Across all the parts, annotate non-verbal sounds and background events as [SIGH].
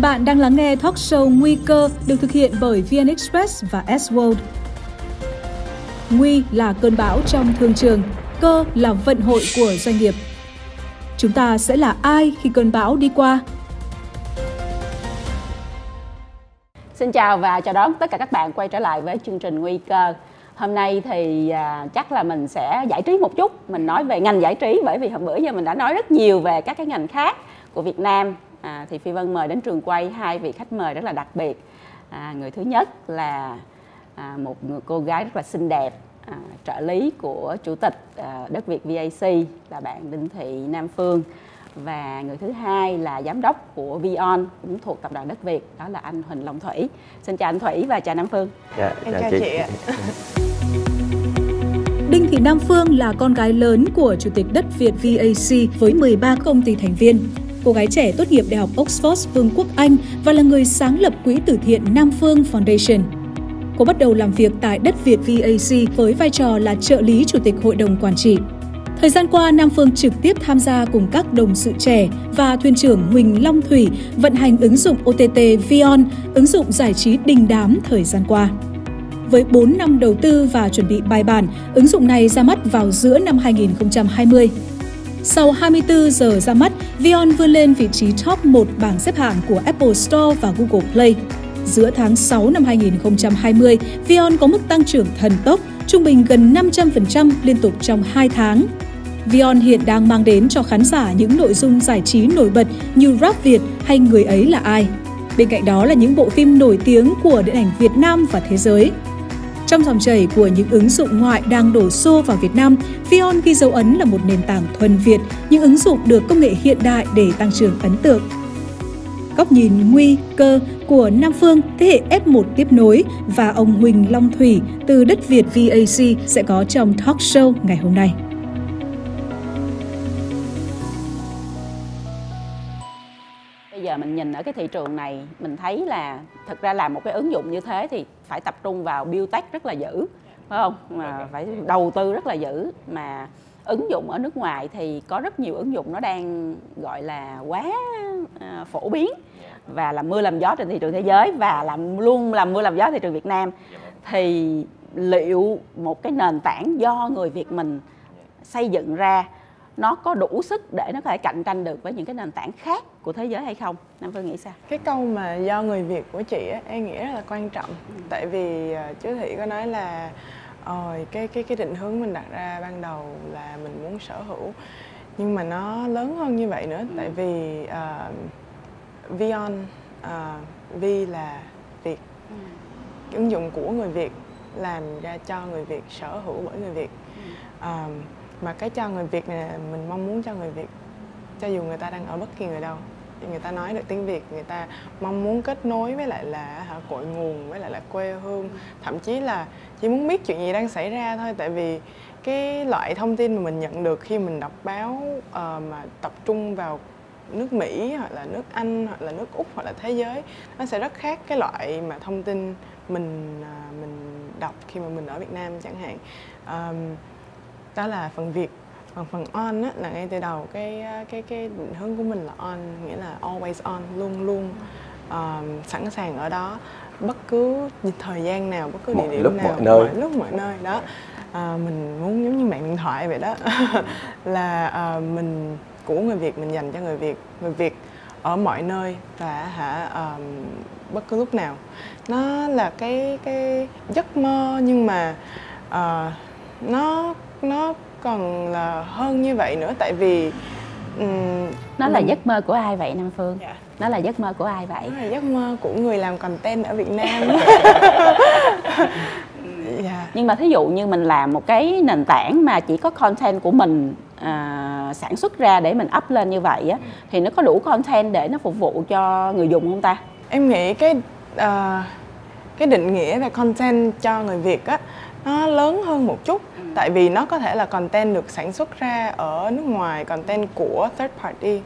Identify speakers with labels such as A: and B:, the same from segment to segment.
A: Bạn đang lắng nghe talk show Nguy cơ được thực hiện bởi VN Express và S-World. Nguy là cơn bão trong thương trường, cơ là vận hội của doanh nghiệp. Chúng ta sẽ là ai khi cơn bão đi qua?
B: Xin chào và chào đón tất cả các bạn quay trở lại với chương trình Nguy cơ. Hôm nay thì à, chắc là mình sẽ giải trí một chút, mình nói về ngành giải trí bởi vì hôm bữa giờ mình đã nói rất nhiều về các cái ngành khác của Việt Nam. À, thì Phi Vân mời đến trường quay hai vị khách mời rất là đặc biệt. À, người thứ nhất là à, một người cô gái rất là xinh đẹp, à, trợ lý của chủ tịch à, đất Việt VAC là bạn Đinh Thị Nam Phương và người thứ hai là giám đốc của Vion cũng thuộc tập đoàn đất Việt đó là anh Huỳnh Long Thủy xin chào anh Thủy và chào Nam Phương
C: Dạ,
D: Em
C: chào,
D: chào
C: chị.
D: chị ạ. [LAUGHS]
A: Đinh Thị Nam Phương là con gái lớn của Chủ tịch đất Việt VAC với 13 công ty thành viên. Cô gái trẻ tốt nghiệp Đại học Oxford Vương quốc Anh và là người sáng lập quỹ từ thiện Nam Phương Foundation. Cô bắt đầu làm việc tại đất Việt VAC với vai trò là trợ lý chủ tịch hội đồng quản trị. Thời gian qua, Nam Phương trực tiếp tham gia cùng các đồng sự trẻ và thuyền trưởng Huỳnh Long Thủy vận hành ứng dụng OTT Vion, ứng dụng giải trí đình đám thời gian qua. Với 4 năm đầu tư và chuẩn bị bài bản, ứng dụng này ra mắt vào giữa năm 2020. Sau 24 giờ ra mắt, Vion vươn lên vị trí top 1 bảng xếp hạng của Apple Store và Google Play. Giữa tháng 6 năm 2020, Vion có mức tăng trưởng thần tốc, trung bình gần 500% liên tục trong 2 tháng. Vion hiện đang mang đến cho khán giả những nội dung giải trí nổi bật như Rap Việt hay Người ấy là ai. Bên cạnh đó là những bộ phim nổi tiếng của điện ảnh Việt Nam và thế giới. Trong dòng chảy của những ứng dụng ngoại đang đổ xô vào Việt Nam, Vion ghi dấu ấn là một nền tảng thuần Việt, những ứng dụng được công nghệ hiện đại để tăng trưởng ấn tượng. Góc nhìn nguy cơ của Nam Phương thế hệ F1 tiếp nối và ông Huỳnh Long Thủy từ đất Việt VAC sẽ có trong talk show ngày hôm nay.
B: Giờ mình nhìn ở cái thị trường này mình thấy là thực ra làm một cái ứng dụng như thế thì phải tập trung vào build tech rất là dữ phải không? Mà phải đầu tư rất là dữ. Mà ứng dụng ở nước ngoài thì có rất nhiều ứng dụng nó đang gọi là quá à, phổ biến và làm mưa làm gió trên thị trường thế giới và làm luôn làm mưa làm gió thị trường Việt Nam. Thì liệu một cái nền tảng do người Việt mình xây dựng ra nó có đủ sức để nó có thể cạnh tranh được với những cái nền tảng khác của thế giới hay không? Nam Phương nghĩ sao?
D: Cái câu mà do người Việt của chị á, em nghĩ rất là quan trọng. Tại vì ờ, chú Thị có nói là ờ, cái cái cái định hướng mình đặt ra ban đầu là mình muốn sở hữu. Nhưng mà nó lớn hơn như vậy nữa tại vì ờ, Vion ờ, Vi là Việt. Ứng dụng của người Việt làm ra cho người Việt sở hữu bởi người Việt. Ờ, mà cái cho người Việt này mình mong muốn cho người Việt cho dù người ta đang ở bất kỳ người đâu thì người ta nói được tiếng Việt người ta mong muốn kết nối với lại là hả, cội nguồn với lại là quê hương. Thậm chí là chỉ muốn biết chuyện gì đang xảy ra thôi tại vì cái loại thông tin mà mình nhận được khi mình đọc báo uh, mà tập trung vào nước Mỹ hoặc là nước Anh hoặc là nước Úc hoặc là thế giới nó sẽ rất khác cái loại mà thông tin mình uh, mình đọc khi mà mình ở Việt Nam chẳng hạn. Ờm, đó là phần Việt. Còn phần on á, là ngay từ đầu cái à, cái cái định hướng của mình là on nghĩa là always on luôn luôn um, sẵn sàng ở đó. Bất cứ thời gian nào bất cứ địa
C: Mọi
D: điểm
C: lúc,
D: nào
C: mọi nơi.
D: lúc mọi nơi đó. À, mình muốn giống như mạng điện thoại vậy đó. [LAUGHS] Là à, mình của người Việt mình dành cho người Việt người Việt ở mọi nơi và hả um, bất cứ lúc nào. Nó là cái cái giấc mơ nhưng mà ờ, nó nó còn là hơn như vậy nữa tại vì ừm,
B: nó là
D: mình-
B: giấc mơ của ai vậy Nam Phương?
D: Dạ.
B: nó là giấc mơ của ai vậy?
D: Nó là giấc mơ của người làm content ở Việt Nam. [LAUGHS] Dạ.
B: Nhưng mà thí dụ như mình làm một cái nền tảng mà chỉ có content của mình à, sản xuất ra để mình up lên như vậy á thì nó có đủ content để nó phục vụ cho người dùng không ta?
D: Em nghĩ cái ờ, cái định nghĩa về content cho người Việt á nó lớn hơn một chút. Tại vì nó có thể là content được sản xuất ra ở nước ngoài content của third party.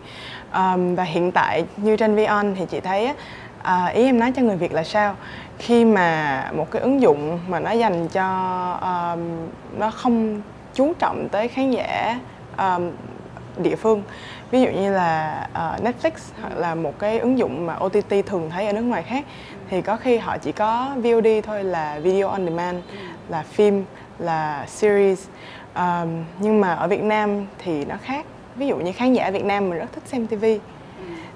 D: Ờm, và hiện tại như trên Vion thì chị thấy à, ý em nói cho người Việt là sao? Khi mà một cái ứng dụng mà nó dành cho ờm, nó không chú trọng tới khán giả ờm, địa phương. Ví dụ như là uh, Netflix hoặc là một cái ứng dụng mà OTT thường thấy ở nước ngoài khác thì có khi họ chỉ có VOD thôi là video on demand là phim là series. Um, nhưng mà ở Việt Nam thì nó khác. Ví dụ như khán giả Việt Nam mình rất thích xem TV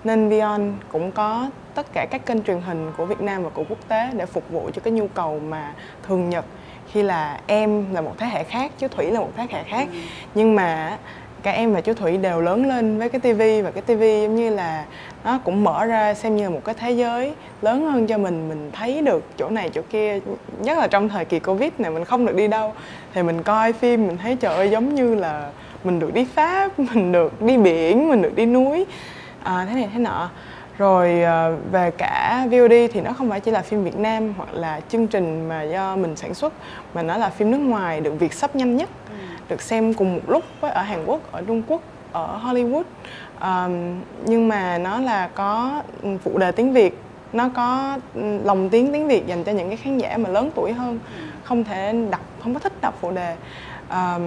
D: nên Vion cũng có tất cả các kênh truyền hình của Việt Nam và của quốc tế để phục vụ cho cái nhu cầu mà thường nhật. Khi là em là một thế hệ khác chứ Thủy là một thế hệ khác. Nhưng mà cả em và chú Thủy đều lớn lên với cái tivi và cái tivi giống như là nó cũng mở ra xem như là một cái thế giới lớn hơn cho mình. Mình thấy được chỗ này chỗ kia. Nhất là trong thời kỳ covid này mình không được đi đâu. Thì mình coi phim mình thấy trời ơi giống như là mình được đi pháp [LAUGHS] mình được đi biển mình được đi núi. À, thế này thế nọ. Rồi à, về cả VOD thì nó không phải chỉ là phim Việt Nam hoặc là chương trình mà do mình sản xuất mà nó là phim nước ngoài được việc sắp nhanh nhất. Được xem cùng một lúc với ở Hàn Quốc, ở Trung Quốc, ở Hollywood. Um, nhưng mà nó là có phụ đề tiếng Việt, nó có ừ, lồng tiếng tiếng Việt dành cho những cái khán giả mà lớn tuổi hơn, không thể đọc, không có thích đọc phụ đề. Um,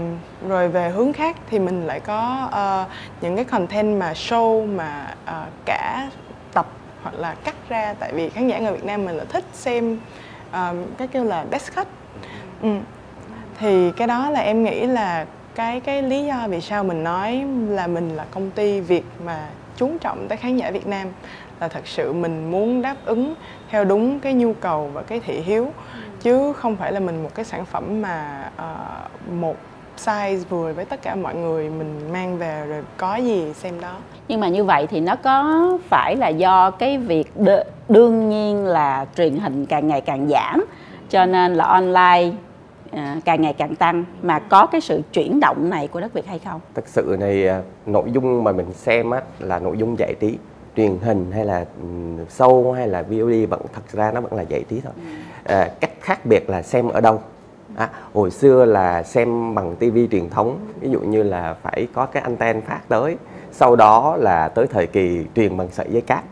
D: rồi về hướng khác thì mình lại có uh, những cái content mà show mà uh, cả tập hoặc là cắt ra. Tại vì khán giả người Việt Nam mình là thích xem um, cái kêu là best cut. Ừ. Thì cái đó là em nghĩ là cái cái lý do vì sao mình nói là mình là công ty Việt mà chú trọng tới khán giả Việt Nam là thật sự mình muốn đáp ứng theo đúng cái nhu cầu và cái thị hiếu. Chứ không phải là mình một cái sản phẩm mà uh, một size vừa với tất cả mọi người mình mang về rồi có gì xem đó.
B: Nhưng mà như vậy thì nó có phải là do cái việc đương nhiên là truyền hình càng ngày càng giảm cho nên là online càng ngày càng tăng mà có cái sự chuyển động này của đất Việt hay không?
C: Thực sự này à, nội dung mà mình xem á, là nội dung giải trí truyền hình hay là show hay là VOD vẫn thật ra nó vẫn là giải trí thôi. Ừ. À, cách khác biệt là xem ở đâu. À, hồi xưa là xem bằng tivi truyền thống ví dụ như là phải có cái anten phát tới sau đó là tới thời kỳ truyền bằng sợi dây cáp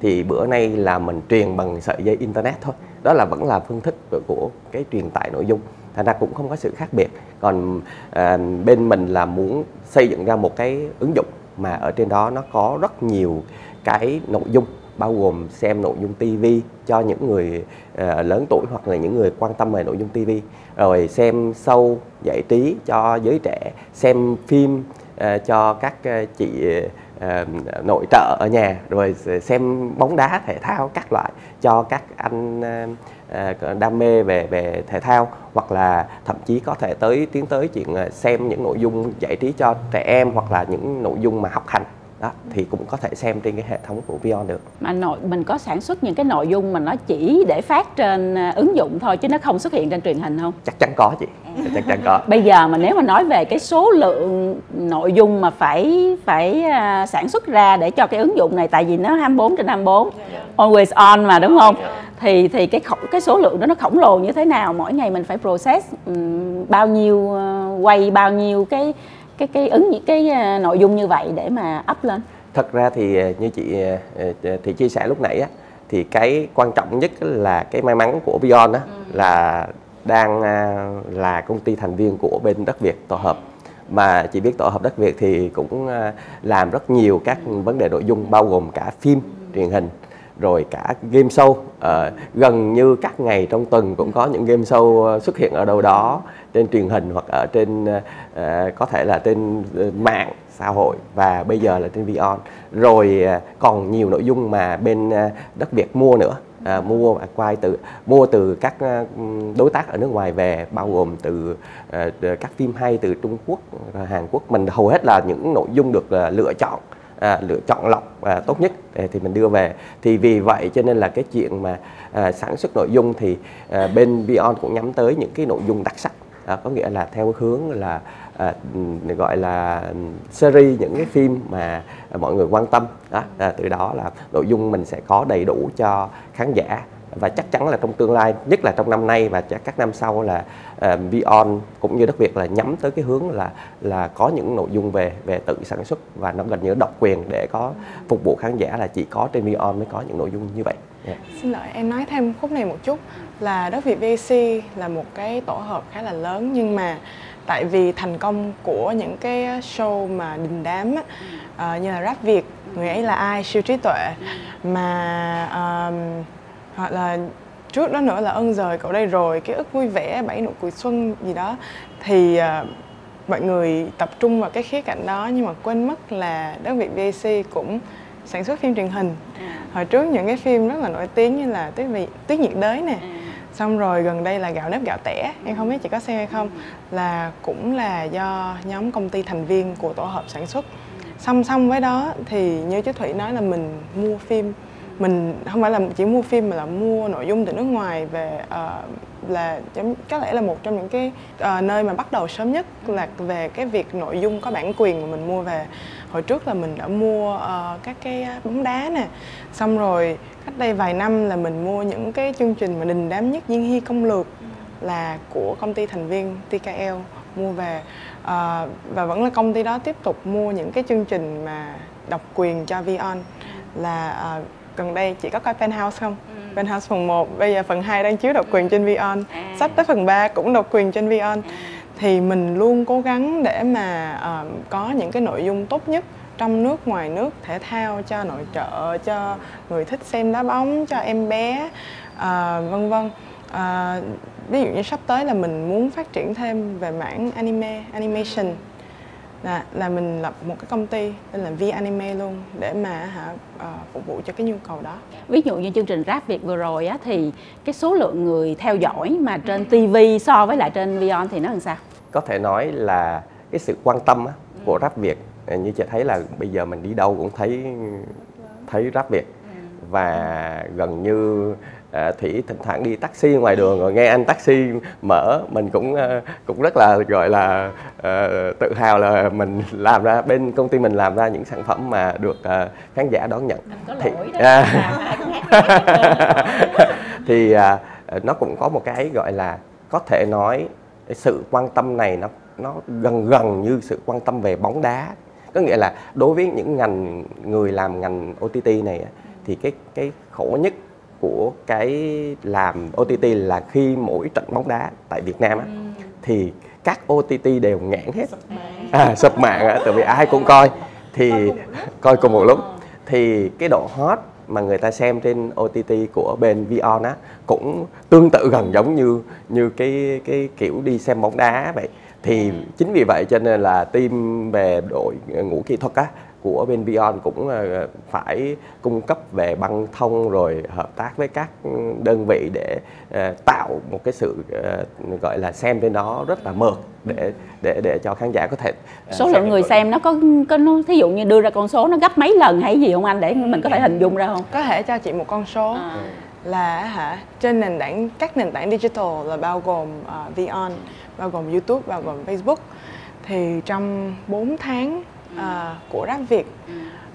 C: thì bữa nay là mình truyền bằng sợi dây internet thôi đó là vẫn là phương thức của cái truyền tải nội dung thành ra cũng không có sự khác biệt. Còn à, bên mình là muốn xây dựng ra một cái ứng dụng mà ở trên đó nó có rất nhiều cái nội dung bao gồm xem nội dung TV cho những người uh, lớn tuổi hoặc là những người quan tâm về nội dung TV rồi xem sâu giải trí cho giới trẻ xem phim Ờ, cho các ờ, chị ờ, nội trợ ở nhà, rồi xem bóng đá, thể thao các loại cho các anh đam mê về về thể thao, hoặc là thậm chí có thể tới, tiến tới chuyện xem những nội dung giải trí cho trẻ em, hoặc là những nội dung mà học hành đó thì cũng có thể xem trên cái hệ thống của Vion được.
B: Mà nội mình có sản xuất những cái nội dung mà nó chỉ để phát trên à, ứng dụng thôi chứ nó không xuất hiện trên truyền hình không?
C: Chắc chắn có chị. Chắc chắn có. [LAUGHS]
B: Bây giờ mà nếu mà nói về cái số lượng nội dung mà phải phải sản xuất ra để cho cái ứng dụng này tại vì nó 24 trên 24 always on mà đúng không? thì thì cái cái số lượng đó nó khổng lồ như thế nào mỗi ngày mình phải process um, bao nhiêu uh, quay bao nhiêu cái cái cái ứng những cái uh, nội dung như vậy để mà up lên?
C: Thật ra thì uh, như chị uh, thì chia sẻ lúc nãy á thì cái quan trọng nhất là cái may mắn của Beyond á ừ. là đang là công ty thành viên của bên đất Việt tổ hợp. Mà chị biết tổ hợp đất Việt thì cũng làm rất nhiều các vấn đề nội dung bao gồm cả phim truyền hình rồi cả game show uh, gần như các ngày trong tuần cũng có những game show ờ, xuất hiện ở đâu đó trên truyền hình hoặc ở trên uh, có thể là trên mạng xã hội và bây giờ là trên Vion rồi uh, còn nhiều nội dung mà bên uh, đất Việt mua nữa à, mua quay từ mua từ các uh, đối tác ở nước ngoài về bao gồm từ uh, các phim hay từ Trung Quốc, Hàn Quốc. Mình hầu hết là những nội dung được uh, lựa chọn à, lựa chọn lọc à, tốt nhất à, thì mình đưa về. Thì vì vậy cho nên là cái chuyện mà à, sản xuất nội dung thì à, bên Beyond cũng nhắm tới những cái nội dung đặc sắc. À, có nghĩa là theo hướng là à, gọi là series những cái phim mà à, mọi người quan tâm. Đó à, từ đó là nội dung mình sẽ có đầy đủ cho khán giả và chắc chắn là trong tương lai nhất là trong năm nay và các năm sau là uh, Beyond cũng như đất Việt là nhắm tới cái hướng là là có những nội dung về về tự sản xuất và nó gần như độc quyền để có phục vụ khán giả là chỉ có trên Beyond mới có những nội dung như vậy.
D: Yeah. Xin lỗi em nói thêm khúc này một chút là đất Việt VC là một cái tổ hợp khá là lớn nhưng mà tại vì thành công của những cái show mà đình đám á, uh, như là rap việt người ấy là ai siêu trí tuệ mà uh, hoặc là trước đó nữa là ân rời cậu đây rồi ký ức vui vẻ bảy nụ cười xuân gì đó thì uh, mọi người tập trung vào cái khía cạnh đó nhưng mà quên mất là đất việt VAC cũng sản xuất phim truyền hình à. hồi trước những cái phim rất là nổi tiếng như là tuyết vị tuyết nhiệt đới nè à. xong rồi gần đây là gạo nếp gạo tẻ em không biết chị có xem hay không ừ. là cũng là do nhóm công ty thành viên của tổ hợp sản xuất ừ. song song với đó thì như chú thủy nói là mình mua phim mình không phải là chỉ mua phim mà là mua nội dung từ nước ngoài về uh, là có lẽ là một trong những cái uh, nơi mà bắt đầu sớm nhất là về cái việc nội dung có bản quyền mà mình mua về. Hồi trước là mình đã mua uh, các cái bóng đá nè xong rồi cách đây vài năm là mình mua những cái chương trình mà đình đám nhất Diên Hy công lược là của công ty thành viên TKL mua về. Uh, và vẫn là công ty đó tiếp tục mua những cái chương trình mà độc quyền cho Vion là uh, gần đây chị có coi Penthouse không? Ừ. Penthouse phần 1, bây giờ phần 2 đang chiếu độc quyền trên Vion. À. Sắp tới phần 3 cũng độc quyền trên Vion. À. Thì mình luôn cố gắng để mà uh, có những cái nội dung tốt nhất trong nước ngoài nước thể thao cho nội trợ cho người thích xem đá bóng cho em bé uh, vân vân uh, ví dụ như sắp tới là mình muốn phát triển thêm về mảng anime animation là là mình lập một cái công ty tên là V Anime luôn để mà hả uh, phục vụ cho cái nhu cầu đó.
B: Ví dụ như chương trình Rap Việt vừa rồi á thì cái số lượng người theo dõi mà trên TV so với lại trên Vion thì nó làm sao?
C: Có thể nói là cái sự quan tâm á, của Rap Việt ờ, như chị thấy là bây giờ mình đi đâu cũng thấy thấy Rap Việt và gần như à, thủy thỉnh thoảng đi taxi ngoài đường rồi nghe anh taxi mở mình cũng uh, cũng rất là gọi là uh, tự hào là mình làm ra bên công ty mình làm ra những sản phẩm mà được uh, khán giả đón nhận. [LAUGHS]
B: Thì à,
C: thì uh, nó cũng có một cái gọi là có thể nói sự quan tâm này nó nó gần gần như sự quan tâm về bóng đá. Có nghĩa là đối với những ngành người làm ngành OTT này thì cái cái khổ nhất của cái làm OTT là khi mỗi trận bóng đá tại Việt Nam á, ừ. thì các OTT đều nghẽn hết. À, sập mạng á, tại vì ai cũng coi. Thì coi cùng một lúc. thì cái độ hot mà người ta xem trên OTT của bên Vion á cũng tương tự gần giống như như cái cái kiểu đi xem bóng đá vậy. Thì ừ. chính vì vậy cho nên là team về đội ngũ kỹ thuật á của bên Vion cũng ờ, phải cung cấp về băng thông rồi hợp tác với các đơn vị để ờ, tạo một cái sự ờ, gọi là xem trên đó rất là mượt để để để cho khán giả có thể
B: số lượng người xem nó có có nó thí dụ như đưa ra con số nó gấp mấy lần hay gì không anh để mình có thể hình dung ra không?
D: Có thể cho chị một con số à. là hả trên nền tảng các nền tảng digital là bao gồm uh, Vion bao gồm YouTube bao gồm Facebook. Thì trong 4 tháng uh, của rap Việt. Ừ.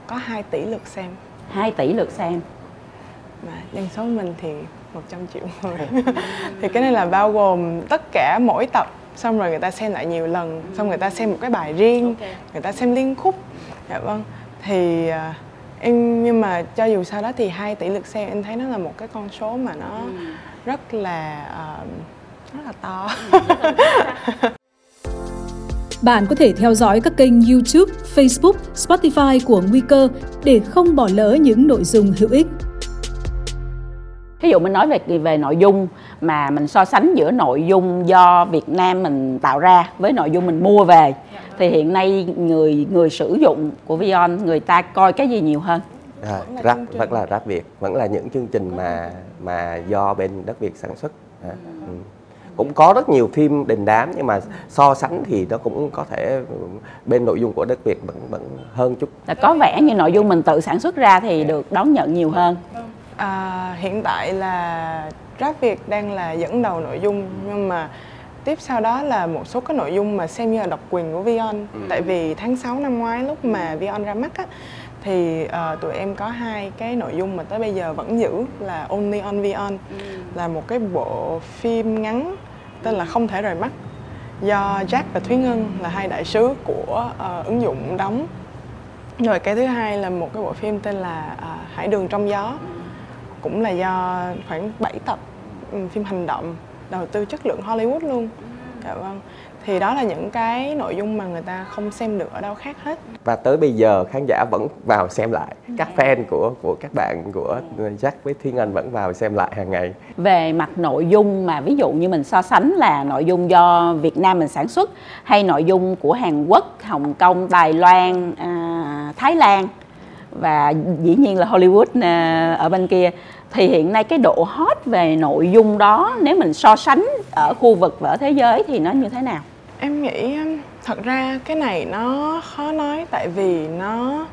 D: có 2 tỷ lượt xem.
B: 2 tỷ lượt xem.
D: Mà dân số mình thì 100 triệu người [LAUGHS] thì cái này là bao gồm tất cả mỗi tập xong rồi người ta xem lại nhiều lần xong người ta xem một cái bài riêng okay. người ta xem liên khúc. Dạ vâng. Thì uh, em nhưng mà cho dù sau đó thì 2 tỷ lượt xem em thấy nó là một cái con số mà nó ừ. rất là uh, rất là to. Ừ, [LAUGHS]
A: Bạn có thể theo dõi các kênh YouTube, Facebook, Spotify của Nguy cơ để không bỏ lỡ những nội dung hữu ích.
B: Ví dụ mình nói về về nội dung mà mình so sánh giữa nội dung do Việt Nam mình tạo ra với nội dung mình mua về thì hiện nay người người sử dụng của Vion người ta coi cái gì nhiều hơn?
C: À, rap vẫn là rap Việt, vẫn là những chương trình mà mà do bên đất Việt sản xuất. À, ừ cũng có rất nhiều phim đình đám nhưng mà so sánh thì nó cũng có thể bên nội dung của đất Việt vẫn vẫn hơn chút.
B: Là có vẻ như nội dung mình tự sản xuất ra thì được đón nhận nhiều hơn.
D: À, hiện tại là Rap Việt đang là dẫn đầu nội dung nhưng mà tiếp sau đó là một số cái nội dung mà xem như là độc quyền của Vion ừ. tại vì tháng 6 năm ngoái lúc mà Vion ra mắt á thì uh, tụi em có hai cái nội dung mà tới bây giờ vẫn giữ là Only on Vion ừ. là một cái bộ phim ngắn tên là không thể rời mắt do Jack và Thúy Ngân là hai đại sứ của uh, ứng dụng đóng. Rồi cái thứ hai là một cái bộ phim tên là uh, Hải đường trong gió cũng là do khoảng 7 tập um, phim hành động đầu tư chất lượng Hollywood luôn. Dạ vâng thì đó là những cái nội dung mà người ta không xem được ở đâu khác hết.
C: Và tới bây giờ khán giả vẫn vào xem lại. Các fan của của các bạn của Jack với Thiên Anh vẫn vào xem lại hàng ngày.
B: Về mặt nội dung mà ví dụ như mình so sánh là nội dung do Việt Nam mình sản xuất hay nội dung của Hàn Quốc, Hồng Kông, Đài Loan, à, Thái Lan và dĩ nhiên là Hollywood à, ở bên kia thì hiện nay cái độ hot về nội dung đó nếu mình so sánh ở khu vực và ở thế giới thì nó như thế nào?
D: Em nghĩ thật ra cái này nó khó nói tại vì nó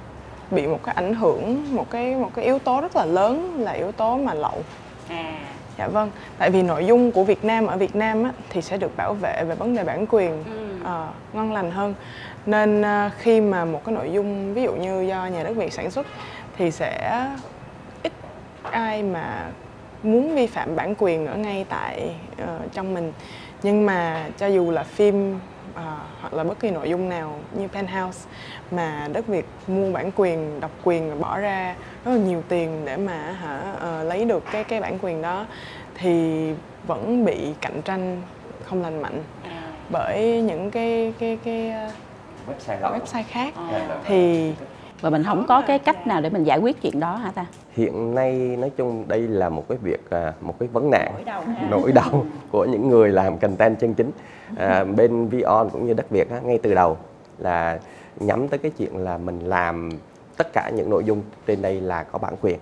D: bị một cái ảnh hưởng một cái một cái yếu tố rất là lớn là yếu tố mà lậu.
B: À.
D: dạ vâng tại vì nội dung của Việt Nam ở Việt Nam á, thì sẽ được bảo vệ về vấn đề bản quyền ờ, ngon lành hơn. Nên ờ, khi mà một cái nội dung ví dụ như do nhà nước Việt sản xuất thì sẽ ít ai mà muốn vi phạm bản quyền ở ngay tại ờ, trong mình nhưng mà cho dù là phim ờ, hoặc là bất kỳ nội dung nào như Penthouse mà đất Việt mua bản quyền độc quyền và bỏ ra rất là nhiều tiền để mà hả ờ, lấy được cái cái bản quyền đó thì vẫn bị cạnh tranh không lành mạnh. Bởi những cái cái cái ờ,
C: website
D: website khác. Thì
B: và mình không có cái cách nào để mình giải quyết chuyện đó hả ta?
C: hiện nay nói chung đây là một cái việc à, một cái vấn nạn
B: Nỗi đau ha.
C: nỗi đau của những người làm content chân chính à, bên Vion cũng như đất Việt á, ngay từ đầu là nhắm tới cái chuyện là mình làm tất cả những nội dung trên đây là có bản quyền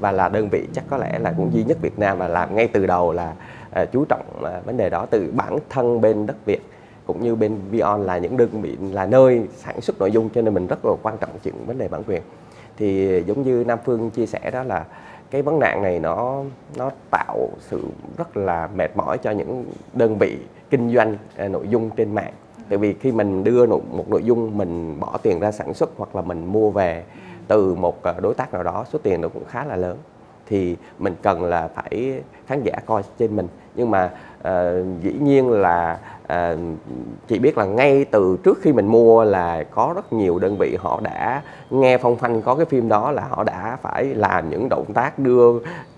C: và là đơn vị chắc có lẽ là cũng duy nhất Việt Nam là làm ngay từ đầu là à, chú trọng à, vấn đề đó từ bản thân bên đất Việt cũng như bên Vion là những đơn vị là nơi sản xuất nội dung cho nên mình rất là quan trọng chuyện vấn đề bản quyền. Thì giống như Nam Phương chia sẻ đó là cái vấn nạn này nó nó tạo sự rất là mệt mỏi cho những đơn vị kinh doanh à, nội dung trên mạng. Tại vì khi mình đưa nội, một nội dung mình bỏ tiền ra sản xuất hoặc là mình mua về từ một à, đối tác nào đó số tiền nó cũng khá là lớn. Thì mình cần là phải khán giả coi trên mình. Nhưng mà ờ, dĩ nhiên là à, chị biết là ngay từ trước khi mình mua là có rất nhiều đơn vị họ đã nghe phong phanh có cái phim đó là họ đã phải làm những động tác đưa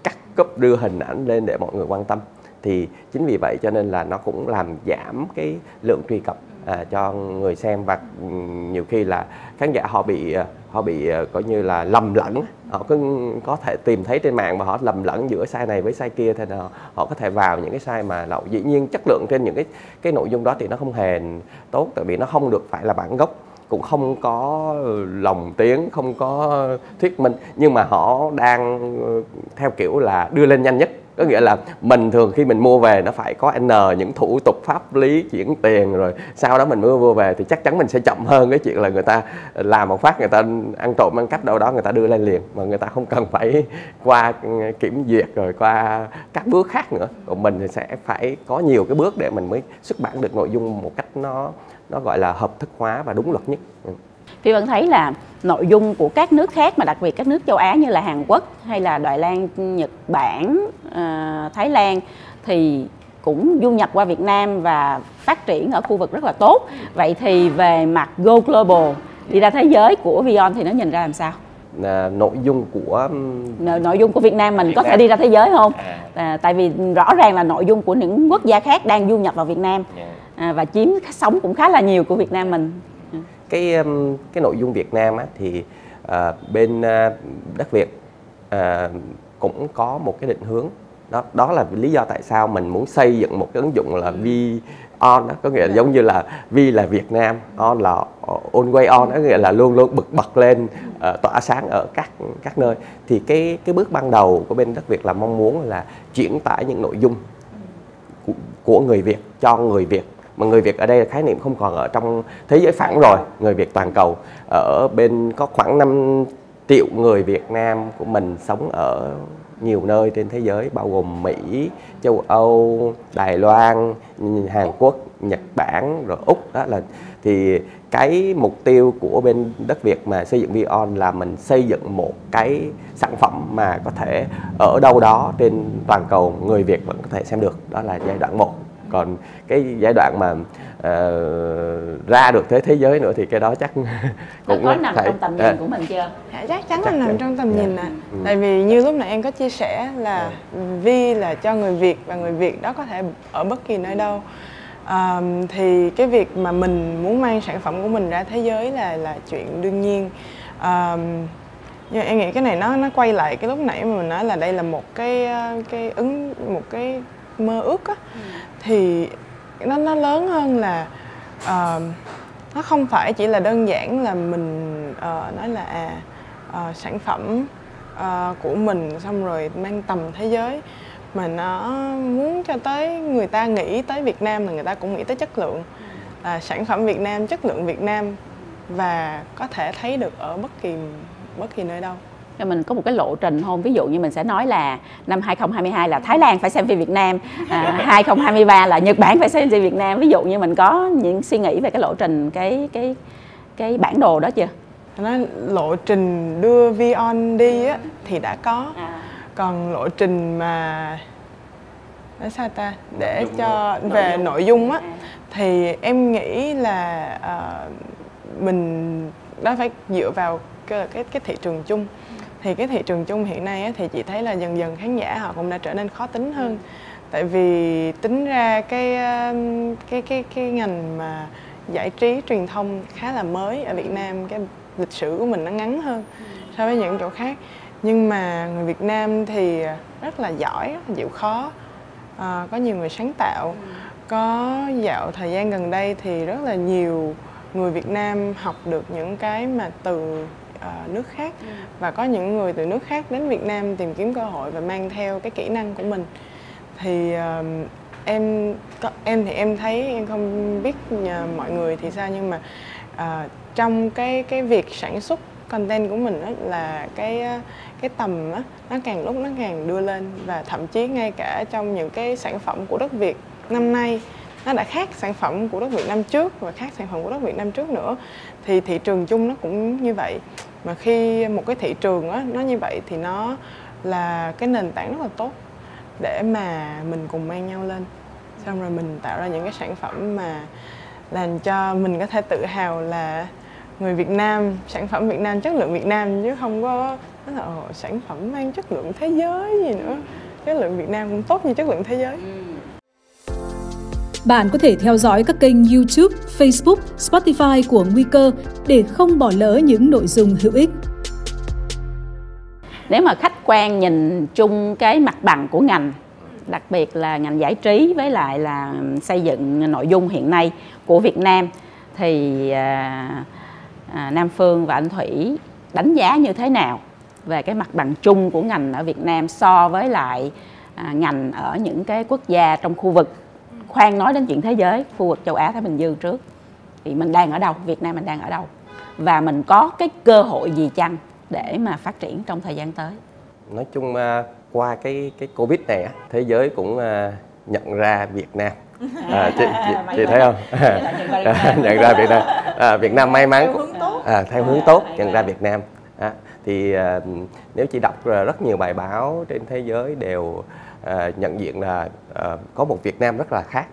C: cắt cúp đưa hình ảnh lên để mọi người quan tâm. Thì chính vì vậy cho nên là nó cũng làm giảm cái lượng truy cập à, cho người xem và ừ, nhiều khi là khán giả họ bị à, họ bị à, coi như là lầm lẫn. Họ cứ có thể tìm thấy trên mạng mà họ lầm lẫn giữa sai này với sai kia thì họ, họ có thể vào những cái sai mà lậu. Dĩ nhiên chất lượng trên những cái cái nội dung đó thì nó không hề tốt tại vì nó không được phải là bản gốc cũng không có lòng tiếng không có thuyết minh. Nhưng mà họ đang ừ, theo kiểu là đưa lên nhanh nhất có nghĩa là mình thường khi mình mua về nó phải có n, những thủ tục pháp lý, chuyển tiền rồi sau đó mình mới mua về thì chắc chắn mình sẽ chậm hơn cái chuyện là người ta làm một phát người ta ăn trộm ăn cắp đâu đó, người ta đưa lên liền mà người ta không cần phải qua kiểm duyệt rồi qua các bước khác nữa còn mình thì sẽ phải có nhiều cái bước để mình mới xuất bản được nội dung một cách nó nó gọi là hợp thức hóa và đúng luật nhất Ừ.
B: Phi vẫn thấy là nội dung của các nước khác mà đặc biệt các nước châu Á như là Hàn Quốc hay là Đài Loan, Nhật Bản, ờ, Thái Lan thì cũng du nhập qua Việt Nam và phát triển ở khu vực rất là tốt. Vậy thì về mặt Go Global đi ra thế giới của Vion thì nó nhìn ra làm sao?
C: là nội dung của um,
B: Nội dung của Việt Nam mình
C: Việt
B: có
C: Nam.
B: thể đi ra thế giới không?
C: À.
B: À, tại vì rõ ràng là nội dung của những quốc gia khác đang du nhập vào Việt Nam à, và chiếm sống cũng khá là nhiều của Việt Nam mình.
C: Cái um, cái nội dung Việt Nam á, thì à, bên à, đất Việt à, cũng có một cái định hướng. Đó đó là lý do tại sao mình muốn xây dựng một cái ứng dụng là Vi on đó có nghĩa là giống như là Vi là Việt Nam on là always on đó có nghĩa là luôn luôn bật bật lên ờ, tỏa sáng ở các các nơi. Thì cái cái bước ban đầu của bên đất Việt là mong muốn là chuyển tải những nội dung của, của người Việt cho người Việt mà người Việt ở đây là khái niệm không còn ở trong thế giới phẳng rồi. Người Việt toàn cầu ở bên có khoảng 5 triệu người Việt Nam của mình sống ở nhiều nơi trên thế giới bao gồm Mỹ, châu Âu, Đài Loan, Hàn Quốc, Nhật Bản rồi Úc. Đó là thì cái mục tiêu của bên đất Việt mà xây dựng Vion là mình xây dựng một cái sản phẩm mà có thể ở đâu đó trên toàn cầu người Việt vẫn có thể xem được. Đó là giai đoạn 1 còn cái giai đoạn mà ờ, ra được thế thế giới nữa thì cái đó chắc
B: Nó
C: cũng
B: có nằm
C: phải-
B: trong tầm
C: ờ,
B: nhìn của mình chưa?
D: Dạ, chắc chắn
C: Chắc
D: là nằm trong tầm
C: Dạ.
D: nhìn ạ.
C: Ừ.
D: Tại vì như lúc nãy em có chia sẻ là Vi là cho người Việt và người Việt đó có thể ở bất kỳ nơi đâu. à, thì cái việc mà mình muốn mang sản phẩm của mình ra thế giới là là chuyện đương nhiên à, nhưng em nghĩ cái này nó nó quay lại cái lúc nãy mà mình nói là đây là một cái cái ứng một cái mơ ước á ừ. thì nó nó lớn hơn là uh, nó không phải chỉ là đơn giản là mình uh, nói là à uh, sản phẩm uh, của mình xong rồi mang tầm thế giới mà nó muốn cho tới người ta nghĩ tới Việt Nam là người ta cũng nghĩ tới chất lượng là sản phẩm Việt Nam chất lượng Việt Nam và có thể thấy được ở bất kỳ bất kỳ nơi đâu
B: mình có một cái lộ trình không? Ví dụ như mình sẽ nói là năm 2022 là Thái Lan phải xem phim Việt Nam. À, [LAUGHS] 2023 là Nhật Bản phải xem phim Việt Nam. Ví dụ như mình có những suy nghĩ về cái lộ trình cái cái cái bản đồ đó chưa?
D: Nói lộ trình đưa Vion đi á thì đã có. À. còn lộ trình mà nói sao ta? Để cho nội về dung. nội dung á à. thì em nghĩ là uh, mình đó phải dựa vào cái cái, cái thị trường chung thì cái thị trường chung hiện nay á, thì chị thấy là dần dần khán giả họ cũng đã trở nên khó tính hơn. Tại vì tính ra cái ờ, cái cái cái ngành mà giải trí truyền thông khá là mới ở Việt Nam cái lịch sử của mình nó ngắn hơn so với những chỗ khác. Nhưng mà người Việt Nam thì rất là giỏi rất là chịu khó à, có nhiều người sáng tạo có dạo thời gian gần đây thì rất là nhiều người Việt Nam học được những cái mà từ nước khác. Ừ. và có những người từ nước khác đến Việt Nam tìm kiếm cơ hội và mang theo cái kỹ năng của mình. Thì uh, em có, em thì em thấy em không biết mọi người thì sao nhưng mà uh, trong cái cái việc sản xuất content của mình đó là cái cái tầm đó, nó càng lúc nó càng đưa lên. Và thậm chí ngay cả trong những cái sản phẩm của đất Việt năm nay nó đã khác sản phẩm của đất Việt năm trước và khác sản phẩm của đất Việt năm trước nữa. Thì thị trường chung nó cũng như vậy mà khi một cái thị trường á nó như vậy thì nó là cái nền tảng rất là tốt để mà mình cùng mang nhau lên. Xong rồi mình tạo ra những cái sản phẩm mà làm cho mình có thể tự hào là người Việt Nam sản phẩm Việt Nam chất lượng Việt Nam chứ không có là Ồ, sản phẩm mang chất lượng thế giới gì nữa. Chất lượng Việt Nam cũng tốt như chất lượng thế giới. Ừ.
A: Bạn có thể theo dõi các kênh YouTube, Facebook, Spotify của Nguy cơ để không bỏ lỡ những nội dung hữu ích.
B: Nếu mà khách quan nhìn chung cái mặt bằng của ngành, đặc biệt là ngành giải trí với lại là xây dựng nội dung hiện nay của Việt Nam thì à, à, Nam Phương và anh Thủy đánh giá như thế nào về cái mặt bằng chung của ngành ở Việt Nam so với lại à, ngành ở những cái quốc gia trong khu vực khoan nói đến chuyện thế giới khu vực châu Á Thái Bình Dương trước. Thì mình đang ở đâu? Việt Nam mình đang ở đâu? Và mình có cái cơ hội gì chăng để mà phát triển trong thời gian tới?
C: Nói chung à, qua cái cái covid này thế giới cũng à, nhận ra Việt Nam. [LAUGHS] À, chị, chị, chị thấy không? [LAUGHS] Nhận ra Việt Nam. À, Việt Nam may mắn. À, theo hướng tốt nhận ra Việt Nam à, thì à, nếu chị đọc rất nhiều bài báo trên thế giới đều à, nhận diện là à, có một Việt Nam rất là khác.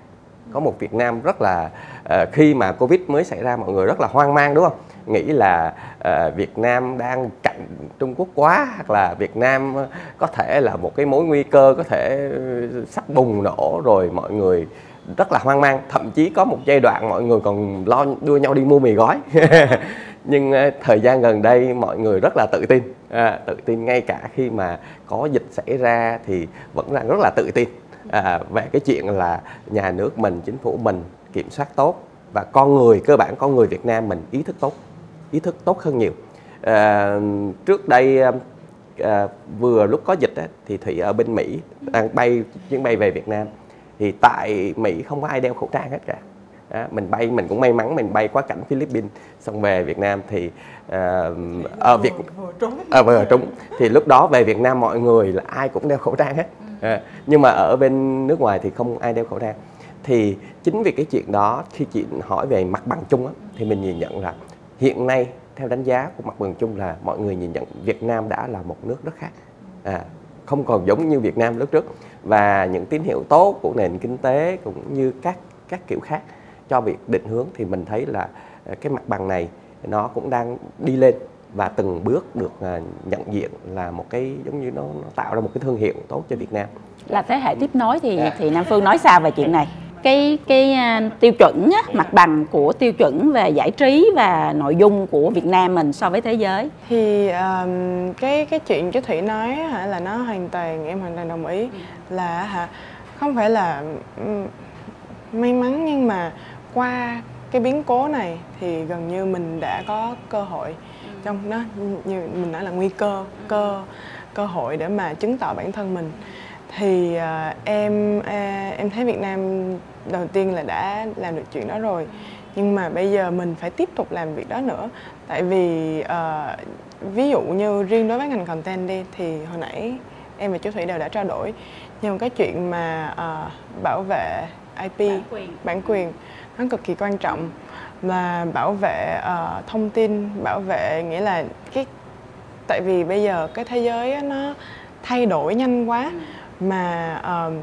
C: Có một Việt Nam rất là à, khi mà Covid mới xảy ra mọi người rất là hoang mang đúng không? Nghĩ là à, Việt Nam đang cạnh Trung Quốc quá hoặc là Việt Nam có thể là một cái mối nguy cơ có thể sắp bùng nổ rồi mọi người rất là hoang mang. Thậm chí có một giai đoạn mọi người còn lo đua nhau đi mua mì gói. [LAUGHS] nhưng ờ, thời gian gần đây mọi người rất là tự tin. À, tự tin ngay cả khi mà có dịch xảy ra thì vẫn là rất là tự tin. À, về cái chuyện là nhà nước mình chính phủ mình kiểm soát tốt và con người cơ bản con người Việt Nam mình ý thức tốt ý thức tốt hơn nhiều. À, trước đây à, vừa lúc có dịch á, thì thủy ở bên Mỹ đang bay chuyến bay về Việt Nam. Thì tại Mỹ không có ai đeo khẩu trang hết cả đó, mình bay mình cũng may mắn mình bay qua cảnh Philippines xong về Việt Nam thì uh, ở Việt ở vừa trúng. Thì lúc đó về Việt Nam mọi người là ai cũng đeo khẩu trang hết. À, nhưng mà ở bên nước ngoài thì không ai đeo khẩu trang. Thì chính vì cái chuyện đó khi chị hỏi về mặt bằng chung á, thì mình nhìn nhận là hiện nay theo đánh giá của mặt bằng chung là mọi người nhìn nhận Việt Nam đã là một nước rất khác. À, không còn giống như Việt Nam lúc trước. Và những tín hiệu tốt của nền kinh tế cũng như các các kiểu khác cho việc định hướng thì mình thấy là ờ, cái mặt bằng này nó cũng đang đi lên và từng bước được ờ, nhận diện là một cái giống như nó, nó tạo ra một cái thương hiệu tốt cho Việt Nam.
B: Là thế hệ tiếp nối thì yeah. Dạ. thì Nam Phương nói sao về chuyện này? Cái cái uh, tiêu chuẩn á, mặt bằng của tiêu chuẩn về giải trí và nội dung của Việt Nam mình so với thế giới?
D: Thì um, cái cái chuyện chú thủy nói hả là nó hoàn toàn em hoàn toàn đồng ý. Là hả không phải là um, may mắn nhưng mà qua cái biến cố này thì gần như mình đã có cơ hội. Trong nó như mình nói là nguy cơ cơ cơ hội để mà chứng tỏ bản thân mình. Thì uh, em uh, em thấy Việt Nam đầu tiên là đã làm được chuyện đó rồi. Nhưng mà bây giờ mình phải tiếp tục làm việc đó nữa. Tại vì uh, ví dụ như riêng đối với ngành content đi thì hồi nãy em và chú thủy đều đã trao đổi. Nhưng cái chuyện mà uh, bảo vệ IP bản quyền. bản quyền nó cực kỳ quan trọng là bảo vệ uh, thông tin bảo vệ nghĩa là cái tại vì bây giờ cái thế giới nó thay đổi nhanh quá ừ. mà uh,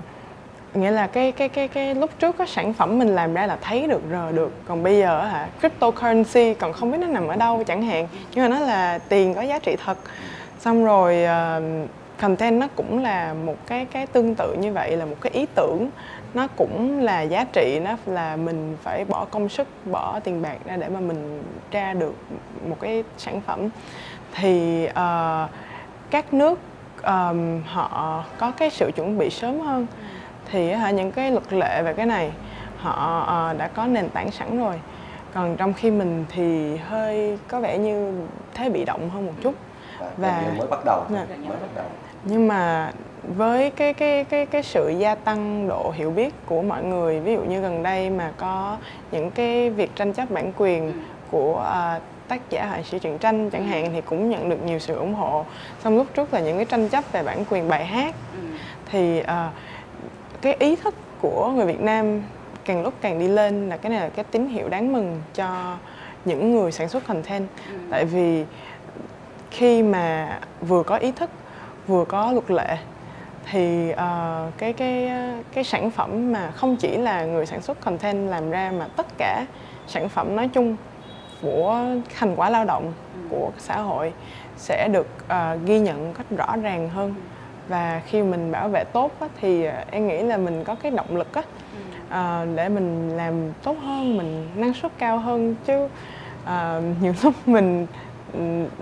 D: nghĩa là cái cái cái cái lúc trước cái sản phẩm mình làm ra là thấy được rờ được. Còn bây giờ hả cryptocurrency còn không biết nó nằm ở đâu chẳng hạn. Nhưng mà nó là tiền có giá trị thật. Xong rồi uh, content nó cũng là một cái cái tương tự như vậy là một cái ý tưởng nó cũng là giá trị nó là mình phải bỏ công sức bỏ tiền bạc ra để mà mình ra được một cái sản phẩm. Thì uh, các nước um, họ có cái sự chuẩn bị sớm hơn. Thì uh, những cái luật lệ về cái này họ uh, đã có nền tảng sẵn rồi. Còn trong khi mình thì hơi có vẻ như thế bị động hơn một chút.
C: Và mới bắt đầu nè, mới bắt đầu
D: nhưng mà với cái cái cái cái sự gia tăng độ hiểu biết của mọi người ví dụ như gần đây mà có những cái việc tranh chấp bản quyền của uh, tác giả họa sĩ truyện tranh chẳng hạn thì cũng nhận được nhiều sự ủng hộ. Xong lúc trước là những cái tranh chấp về bản quyền bài hát. Thì uh, cái ý thức của người Việt Nam càng lúc càng đi lên là cái này là cái tín hiệu đáng mừng cho những người sản xuất content. Tại vì khi mà vừa có ý thức vừa có luật lệ thì uh, cái cái cái sản phẩm mà không chỉ là người sản xuất content làm ra mà tất cả sản phẩm nói chung của thành quả lao động của xã hội sẽ được uh, ghi nhận cách rõ ràng hơn. Và khi mình bảo vệ tốt á, thì uh, em nghĩ là mình có cái động lực á, uh, để mình làm tốt hơn mình năng suất cao hơn. Chứ uh, nhiều lúc mình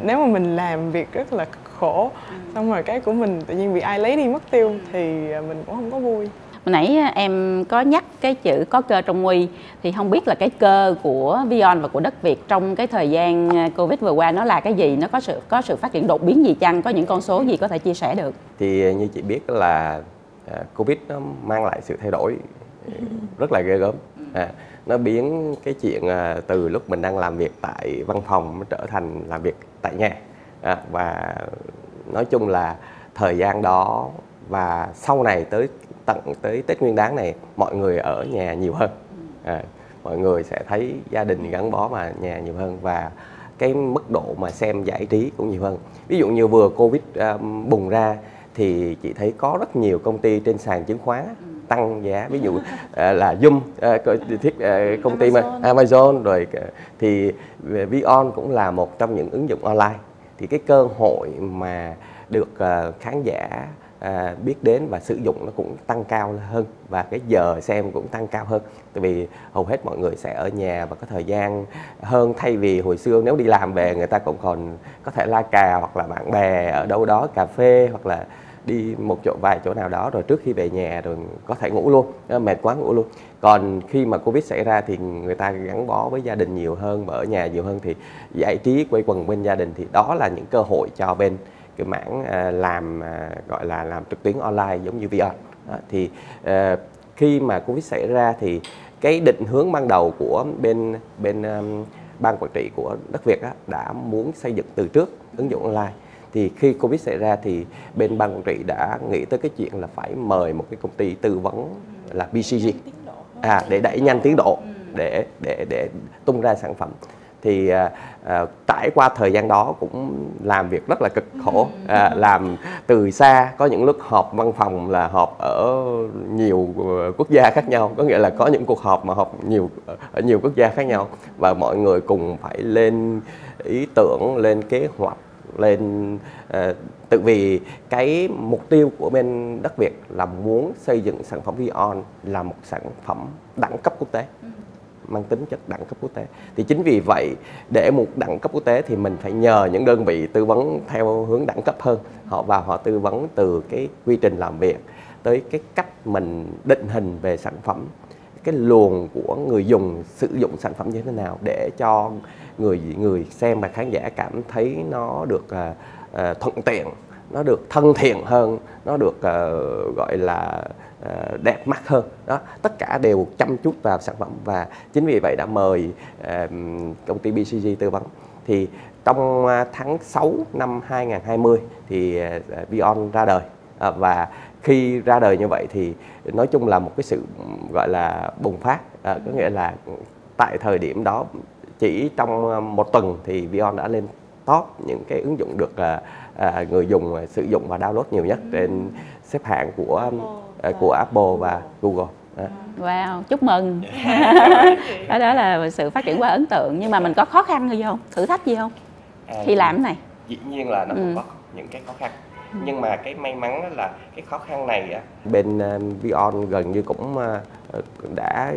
D: nếu mà mình làm việc rất là khổ ừ. xong rồi cái của mình tự nhiên bị ai lấy đi mất tiêu thì à, mình cũng không có vui
B: Hồi nãy à, em có nhắc cái chữ có cơ trong nguy thì không biết là cái cơ của Vion và của đất Việt trong cái thời gian à, Covid vừa qua nó là cái gì, nó có sự có sự phát triển đột biến gì chăng, có những con số gì có thể chia sẻ được?
C: Thì như chị biết là Covid nó mang lại sự thay đổi [LAUGHS] rất là ghê gớm. À, nó biến cái chuyện từ lúc mình đang làm việc tại văn phòng trở thành làm việc tại nhà à, và nói chung là thời gian đó và sau này tới tận tới Tết Nguyên Đán này mọi người ở nhà nhiều hơn. À, mọi người sẽ thấy gia đình gắn bó mà nhà nhiều hơn và cái mức độ mà xem giải trí cũng nhiều hơn. Ví dụ như vừa Covid um, bùng ra thì chị thấy có rất nhiều công ty trên sàn chứng khoán tăng giá. Ví dụ uh, là Zoom uh, thiết uh, công ty Amazon. mà Amazon. Rồi uh, thì Vion cũng là một trong những ứng dụng online thì cái cơ hội mà được ờ, khán giả ờ, biết đến và sử dụng nó cũng tăng cao hơn và cái giờ xem cũng tăng cao hơn. Tại vì hầu hết mọi người sẽ ở nhà và có thời gian hơn, thay vì hồi xưa nếu đi làm về người ta cũng còn có thể la cà hoặc là bạn bè ở đâu đó, cà phê hoặc là đi một chỗ vài chỗ nào đó rồi trước khi về nhà rồi có thể ngủ luôn ờ, mệt quá ngủ luôn. Còn khi mà covid xảy ra thì người ta gắn bó với gia đình nhiều hơn và ở nhà nhiều hơn thì giải trí quây quần bên gia đình thì đó là những cơ hội cho bên cái mảng ờ, làm ờ, gọi là làm trực tuyến online giống như VR đó, thì khi mà covid xảy ra thì cái định hướng ban đầu của bên bên um, ban quản trị của đất Việt á, đã muốn xây dựng từ trước ứng dụng online thì khi covid xảy ra thì bên ban quản trị đã nghĩ tới cái chuyện là phải mời một cái công ty tư vấn là BCG à để đẩy nhanh tiến độ để để để tung ra sản phẩm. Thì à, à, trải qua thời gian đó cũng làm việc rất là cực khổ. À, làm từ xa có những lúc họp văn phòng là họp ở nhiều ờ, quốc gia khác nhau. Có nghĩa là có những cuộc họp mà họp nhiều ở nhiều quốc gia khác nhau. Và mọi người cùng phải lên ý tưởng lên kế hoạch lên uh, tự vì cái mục tiêu của bên đất Việt là muốn xây dựng sản phẩm Vion là một sản phẩm đẳng cấp quốc tế mang tính chất đẳng cấp quốc tế. Thì chính vì vậy để một đẳng cấp quốc tế thì mình phải nhờ những đơn vị tư vấn theo hướng đẳng cấp hơn. Họ vào họ tư vấn từ cái quy trình làm việc tới cái cách mình định hình về sản phẩm cái luồng của người dùng sử dụng sản phẩm như thế nào để cho người người xem và khán giả cảm thấy nó được uh, thuận tiện nó được thân thiện hơn nó được uh, gọi là uh, đẹp mắt hơn. Đó tất cả đều chăm chút vào sản phẩm. Và chính vì vậy đã mời uh, công ty BCG tư vấn. Thì trong tháng 6 năm 2020 thì Vion ra đời. Và khi ra đời như vậy thì nói chung là một cái sự gọi là bùng phát à, có nghĩa là tại thời điểm đó chỉ trong một tuần thì Vion đã lên top những cái ứng dụng được à, à, người dùng sử dụng và download nhiều nhất trên xếp hạng của à, của Apple và Google. À.
B: Wow, chúc mừng. [LAUGHS] đó, đó là sự phát triển quá ấn tượng nhưng mà mình có khó khăn gì không? Thử thách gì không? À, khi làm cái này?
C: Dĩ nhiên là nó cũng ừ. có những cái khó khăn nhưng mà cái may mắn là cái khó khăn này á bên uh, Vion gần như cũng uh, đã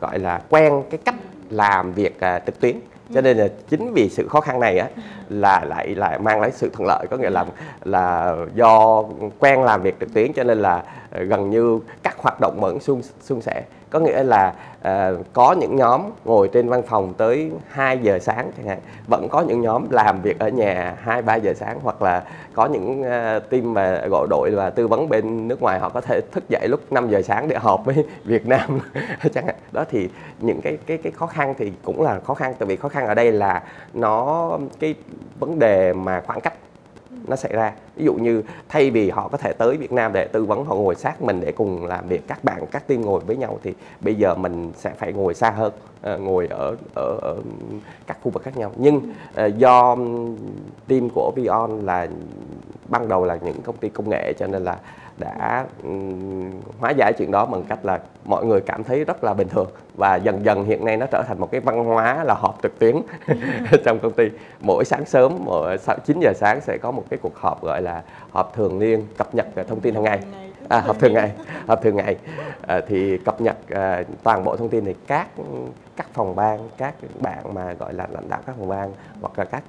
C: gọi là quen cái cách làm việc uh, trực tuyến. Cho nên là chính vì sự khó khăn này á là lại lại mang lại sự thuận lợi. Có nghĩa là là do quen làm việc trực tuyến cho nên là Ờ, gần như các hoạt động vẫn suôn suôn sẻ. Có nghĩa là uh, có những nhóm ngồi trên văn phòng tới 2 giờ sáng chẳng hạn vẫn có những nhóm làm việc ở nhà 2 3 giờ sáng hoặc là có những uh, team mà gọi đội và tư vấn bên nước ngoài họ có thể thức dậy lúc 5 giờ sáng để họp với [LAUGHS] Việt Nam [LAUGHS] chẳng hạn. Đó thì những cái cái cái khó khăn thì cũng là khó khăn tại vì khó khăn ở đây là nó cái vấn đề mà khoảng cách nó xảy ra. Ví dụ như thay vì họ có thể tới Việt Nam để tư vấn họ ngồi sát mình để cùng làm việc các bạn các team ngồi với nhau thì bây giờ mình sẽ phải ngồi xa hơn ờ, ngồi ở, ở ở các khu vực khác nhau. Nhưng ờ, do team của Vion là ban đầu là những công ty công nghệ cho nên là đã hóa giải chuyện đó bằng cách là mọi người cảm thấy rất là bình thường và dần dần hiện nay nó trở thành một cái văn hóa là họp trực tuyến [LAUGHS] trong công ty. Mỗi sáng sớm, mỗi 9 giờ sáng sẽ có một cái cuộc họp gọi là họp thường niên, cập nhật thông tin hàng ngày à, họp thường ngày họp thường ngày. À, thì cập nhật à, toàn bộ thông tin thì các các phòng ban các bạn mà gọi là lãnh đạo các phòng ban hoặc là các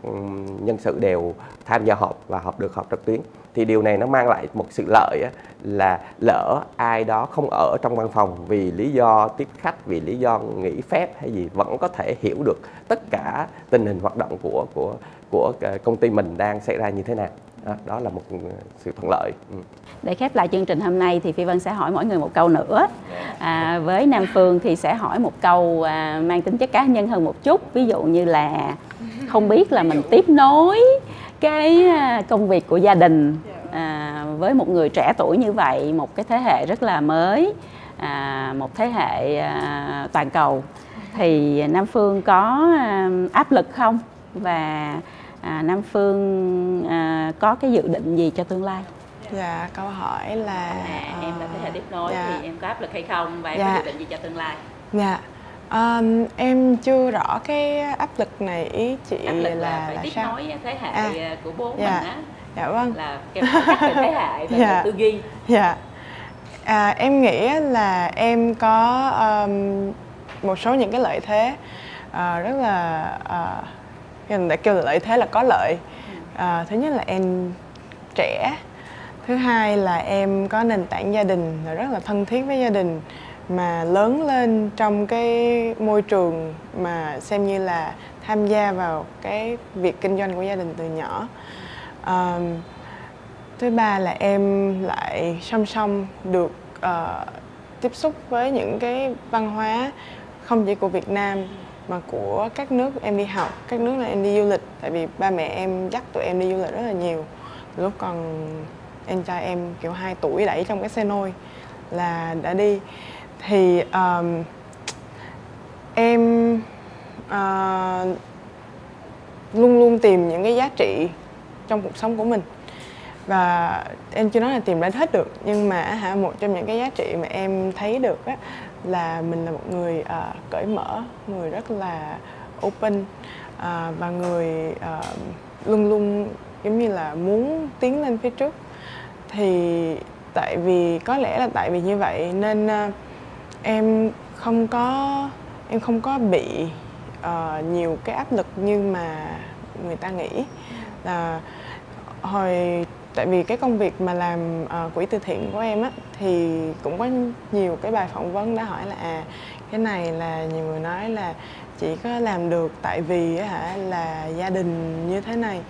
C: nhân sự đều tham gia họp và họp được họp trực tuyến. Thì điều này nó mang lại một sự lợi á, là lỡ ai đó không ở trong văn phòng vì lý do tiếp khách vì lý do nghỉ phép hay gì vẫn có thể hiểu được tất cả tình hình hoạt động của của của à, công ty mình đang xảy ra như thế nào đó, đó là một ờ, sự thuận lợi. Ừ.
B: để khép lại chương trình hôm nay thì phi vân sẽ hỏi mỗi người một câu nữa. À, với nam phương thì sẽ hỏi một câu à, mang tính chất cá nhân hơn một chút. Ví dụ như là không biết là mình tiếp nối cái à, công việc của gia đình à, với một người trẻ tuổi như vậy một cái thế hệ rất là mới à, một thế hệ à, toàn cầu thì nam phương có à, áp lực không? Và à, nam phương à, có cái dự định gì cho tương lai
D: dạ câu hỏi là
B: à, em là thế hệ tiếp nối dạ. thì em có áp lực hay không và em
D: dạ.
B: có dự định gì cho tương lai
D: dạ Um, em chưa rõ cái áp lực này ý chị
B: áp lực là,
D: là,
B: phải
D: là
B: tiếp
D: sao?
B: nối thế hệ à, của bố
D: dạ.
B: mình á
D: dạ vâng
B: là kèm về thế hệ và [LAUGHS]
D: dạ.
B: tư duy
D: dạ à, em nghĩ là em có um, một số những cái lợi thế uh, rất là uh, để kêu là lợi thế là có lợi. Uh, thứ nhất là em trẻ. Thứ hai là em có nền tảng gia đình rất là thân thiết với gia đình mà lớn lên trong cái môi trường mà xem như là tham gia vào cái việc kinh doanh của gia đình từ nhỏ. Um, thứ ba là em lại song song được uh, tiếp xúc với những cái văn hóa không chỉ của Việt Nam mà của các nước em đi học. Các nước là em đi du lịch tại vì ba mẹ em dắt tụi em đi du lịch rất là nhiều. Lúc còn em trai em kiểu 2 tuổi đẩy trong cái xe nôi là đã đi. Thì um, em uh, luôn luôn tìm những cái giá trị trong cuộc sống của mình. Và em chưa nói là tìm ra hết được nhưng mà hả một trong những cái giá trị mà em thấy được á là mình là một người uh, cởi mở người rất là open uh, và người uh, luôn luôn giống như là muốn tiến lên phía trước. Thì tại vì có lẽ là tại vì như vậy nên uh, em không có em không có bị uh, nhiều cái áp lực như mà người ta nghĩ. Là hồi tại vì cái công việc mà làm uh, quỹ từ thiện của em á thì cũng có nhiều cái bài phỏng vấn đã hỏi là à cái này là nhiều người nói là chỉ có làm được tại vì hả là gia đình như thế này.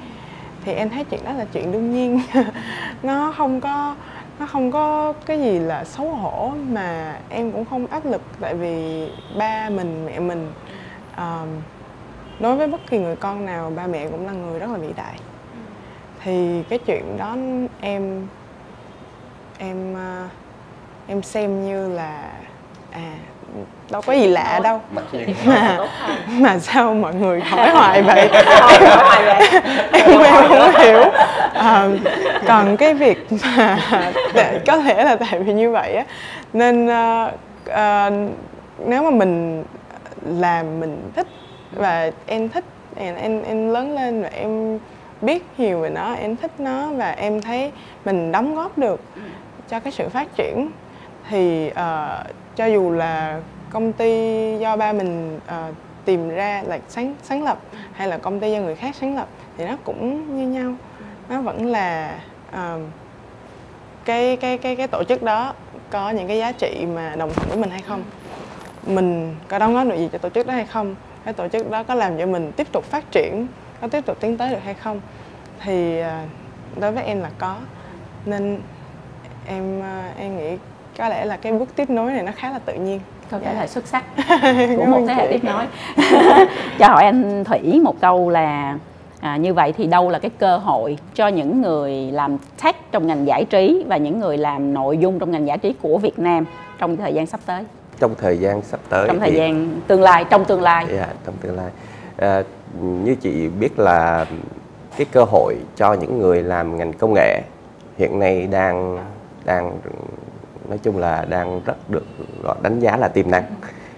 D: Thì em thấy chuyện đó là chuyện đương nhiên. [LAUGHS] Nó không có nó không có cái gì là xấu hổ mà em cũng không áp lực tại vì ba mình mẹ mình um, đối với bất kỳ người con nào ba mẹ cũng là người rất là vĩ đại thì cái chuyện đó em em uh, em xem như là à đâu có gì lạ đâu. Mà [LAUGHS] mà sao mọi người hỏi hoài vậy? em [LAUGHS] em không hiểu. À, còn cái việc mà [LAUGHS] có thể là tại vì như vậy á nên uh, uh, nếu mà mình làm mình thích và em thích em em, em lớn lên và em biết nhiều về nó em thích nó và em thấy mình đóng góp được cho cái sự phát triển. Thì uh, cho dù là công ty do ba mình uh, tìm ra là sáng sáng lập hay là công ty do người khác sáng lập thì nó cũng như nhau. Nó vẫn là uh, cái cái cái cái tổ chức đó có những cái giá trị mà đồng thuận với mình hay không. Mình có đóng góp được gì cho tổ chức đó hay không? Cái tổ chức đó có làm cho mình tiếp tục phát triển có tiếp tục tiến tới được hay không? Thì uh, đối với em là có. Nên em uh, em nghĩ có lẽ là cái bước tiếp nối này nó khá là tự nhiên.
B: Câu trả lời xuất sắc [LAUGHS] của một thế hệ tiếp nối. [LAUGHS] Cho hỏi anh thủy một câu là à, như vậy thì đâu là cái cơ hội cho những người làm tech trong ngành giải trí và những người làm nội dung trong ngành giải trí của Việt Nam trong thời gian sắp tới?
C: Trong thời gian sắp tới
B: trong thời thì, gian tương lai trong tương lai.
C: Yeah, dạ, trong tương lai. À, như chị biết là cái cơ hội cho những người làm ngành công nghệ hiện nay đang đang nói chung là đang rất được gọi đánh giá là tiềm năng.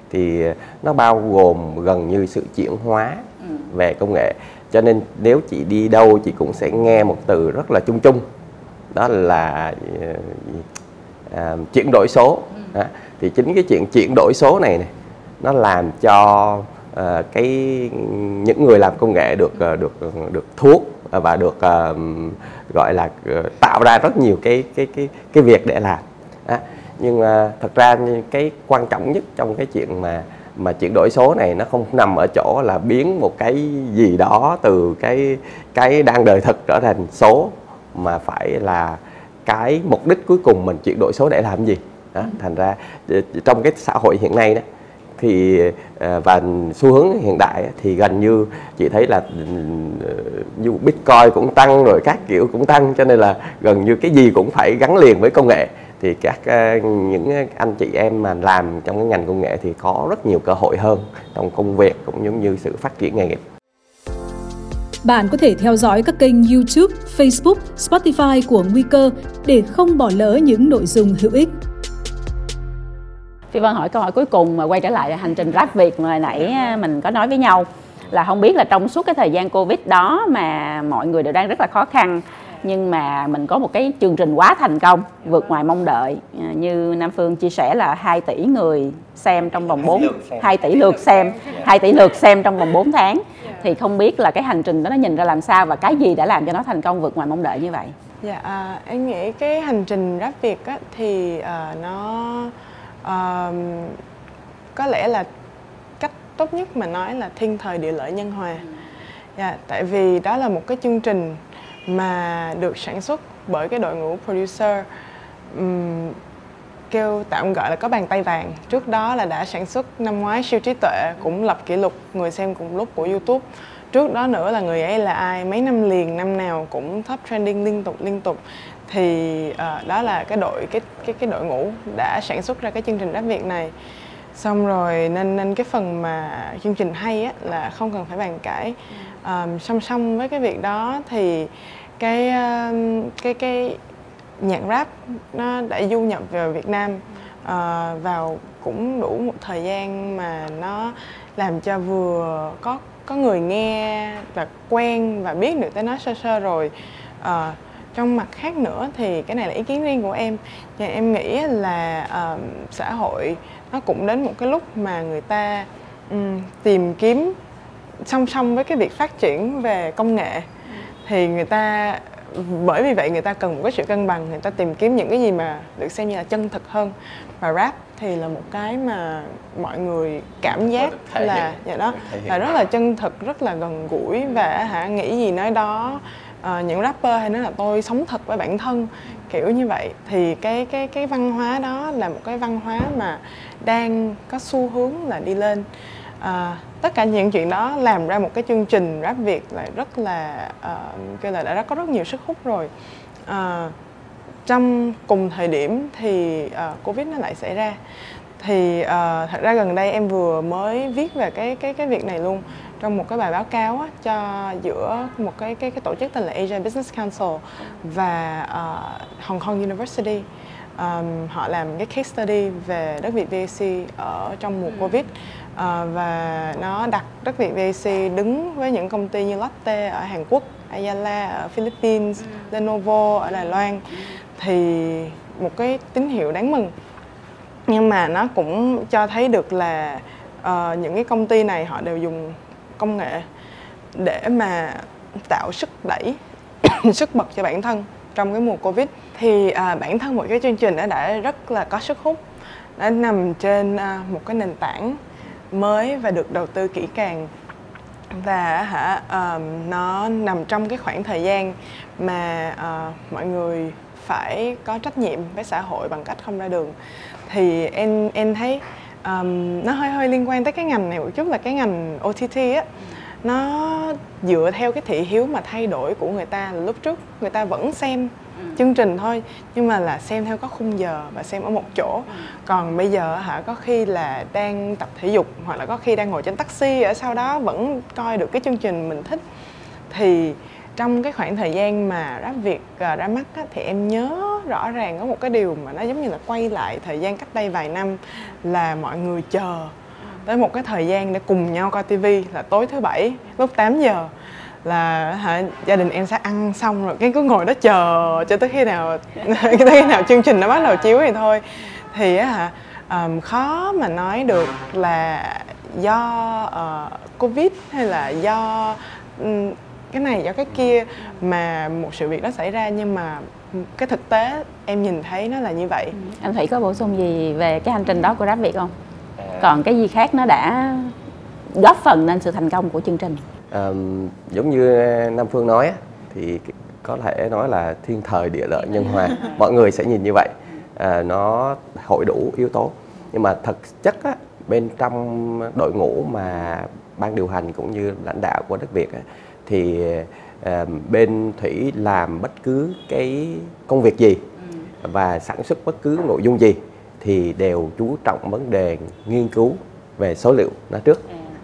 C: Thì nó bao gồm gần như sự chuyển hóa ừ. về công nghệ. Cho nên nếu chị đi đâu chị cũng sẽ nghe một từ rất là chung chung. Đó là uh, chuyển đổi số. Ừ. thì chính cái chuyện chuyển đổi số này này nó làm cho uh, cái những người làm công nghệ được uh, được được thuốc ờ, và được uh, gọi là uh, tạo ra rất nhiều cái cái cái cái việc để làm. À, nhưng thật ra cái quan trọng nhất trong cái chuyện mà mà chuyển đổi số này nó không nằm ở chỗ là biến một cái gì đó từ cái cái đang đời thực trở thành số mà phải là cái mục đích cuối cùng mình chuyển đổi số để làm gì. Đó thành ra trong cái xã hội hiện nay đó thì ờ, và xu hướng hiện đại thì gần như chị thấy là ừ, như bitcoin cũng tăng rồi các kiểu cũng tăng cho nên là gần như cái gì cũng phải gắn liền với công nghệ thì các ờ, những anh chị em mà làm trong cái ngành công nghệ thì có rất nhiều cơ hội hơn trong công việc cũng giống như sự phát triển nghề nghiệp.
A: Bạn có thể theo dõi các kênh YouTube, Facebook, Spotify của Nguy cơ để không bỏ lỡ những nội dung hữu ích.
B: Phi Vân hỏi câu hỏi cuối cùng mà quay trở lại hành trình rap Việt mà nãy à, mình có nói với nhau là không biết là trong suốt cái thời gian Covid đó mà mọi người đều đang rất là khó khăn nhưng mà mình có một cái chương trình quá thành công vượt ngoài mong đợi. À, như Nam Phương chia sẻ là 2 tỷ người xem trong vòng 4 2 tỷ lượt xem 2 tỷ lượt xem trong vòng 4 tháng. Thì không biết là cái hành trình đó nó nhìn ra làm sao và cái gì đã làm cho nó thành công vượt ngoài mong đợi như vậy?
D: Dạ à, em nghĩ cái hành trình rap việt á, thì uh, nó có lẽ là cách tốt nhất mà nói là thiên thời địa lợi nhân hòa. Dạ, tại vì đó là một cái chương trình mà được sản xuất bởi cái đội ngũ producer um, kêu tạm gọi là có bàn tay vàng. Trước đó là đã sản xuất năm ngoái siêu trí tuệ cũng lập kỷ lục người xem cùng lúc của youtube trước đó nữa là người ấy là ai mấy năm liền năm nào cũng top trending liên tục liên tục. Thì uh, đó là cái đội cái cái cái đội ngũ đã sản xuất ra cái chương trình rap việt này. Xong rồi nên nên cái phần mà chương trình hay á là không cần phải bàn cãi. Um, song song với cái việc đó thì cái um, cái cái nhạc rap nó đã du nhập vào Việt Nam. Uh, vào cũng đủ một thời gian mà nó làm cho vừa có có người nghe và quen và biết được tới nó sơ sơ rồi. À, trong mặt khác nữa thì cái này là ý kiến riêng của em. Và em nghĩ là uh, xã hội nó cũng đến một cái lúc mà người ta um, tìm kiếm song song với cái việc phát triển về công nghệ. Thì người ta bởi vì vậy người ta cần một cái sự cân bằng người ta tìm kiếm những cái gì mà được xem như là chân thực hơn và rap thì là một cái mà mọi người cảm giác là dạ đó là rất là chân thực rất là gần gũi và hả nghĩ gì nói đó. À, những rapper hay nói là tôi sống thật với bản thân kiểu như vậy. Thì cái cái cái văn hóa đó là một cái văn hóa mà đang có xu hướng là đi lên. À, tất cả những chuyện đó làm ra một cái chương trình rap việt là rất là uh, kêu là đã có rất nhiều sức hút rồi. Uh, trong cùng thời điểm thì uh, covid nó lại xảy ra thì uh, thật ra gần đây em vừa mới viết về cái cái cái việc này luôn trong một cái bài báo cáo á, cho giữa một cái cái cái tổ chức tên là Asia Business Council và uh, Hong Kong University um, họ làm cái case study về đất Việt VAC ở trong mùa ừ. Covid uh, và nó đặt đất Việt VAC đứng với những công ty như Lotte ở Hàn Quốc, Ayala ở Philippines, ừ. Lenovo ở Đài Loan thì một cái tín hiệu đáng mừng. Nhưng mà nó cũng cho thấy được là uh, những cái công ty này họ đều dùng công nghệ để mà tạo sức đẩy [COUGHS] sức bật cho bản thân trong cái mùa covid. Thì à, bản thân một cái chương trình đã, đã rất là có sức hút đã nằm trên à, một cái nền tảng mới và được đầu tư kỹ càng. Và hả um, nó nằm trong cái khoảng thời gian mà uh, mọi người phải có trách nhiệm với xã hội bằng cách không ra đường thì em em thấy um, nó hơi hơi liên quan tới cái ngành này một chút là cái ngành OTT á nó dựa theo cái thị hiếu mà thay đổi của người ta là lúc trước người ta vẫn xem ừ. chương trình thôi nhưng mà là xem theo có khung giờ và xem ở một chỗ ừ. còn bây giờ hả có khi là đang tập thể dục hoặc là có khi đang ngồi trên taxi ở sau đó vẫn coi được cái chương trình mình thích thì trong cái khoảng thời gian mà rap việt ờ, ra mắt á, thì em nhớ rõ ràng có một cái điều mà nó giống như là quay lại thời gian cách đây vài năm là mọi người chờ tới một cái thời gian để cùng nhau coi tivi là tối thứ bảy lúc 8 giờ là hả, gia đình em sẽ ăn xong rồi cái cứ ngồi đó chờ cho tới khi nào [LAUGHS] tới khi nào chương trình nó bắt đầu chiếu thì thôi. Thì á hả um, khó mà nói được là do uh, covid hay là do um, cái này do cái kia mà một sự việc đó xảy ra nhưng mà cái thực tế em nhìn thấy nó là như vậy. Ừ.
B: anh thủy có bổ sung gì về cái hành trình đó của rap việt không? À. còn cái gì khác nó đã góp phần nên sự thành công của chương trình?
C: À, giống như nam phương nói thì có thể nói là thiên thời địa lợi nhân hòa. [LAUGHS] Mọi người sẽ nhìn như vậy. À, nó hội đủ yếu tố. Nhưng mà thực chất á, bên trong đội ngũ mà ban điều hành cũng như lãnh đạo của đất việt á, thì uh, bên thủy làm bất cứ cái công việc gì ừ. và sản xuất bất cứ nội dung gì thì đều chú trọng vấn đề nghiên cứu về số liệu nó trước.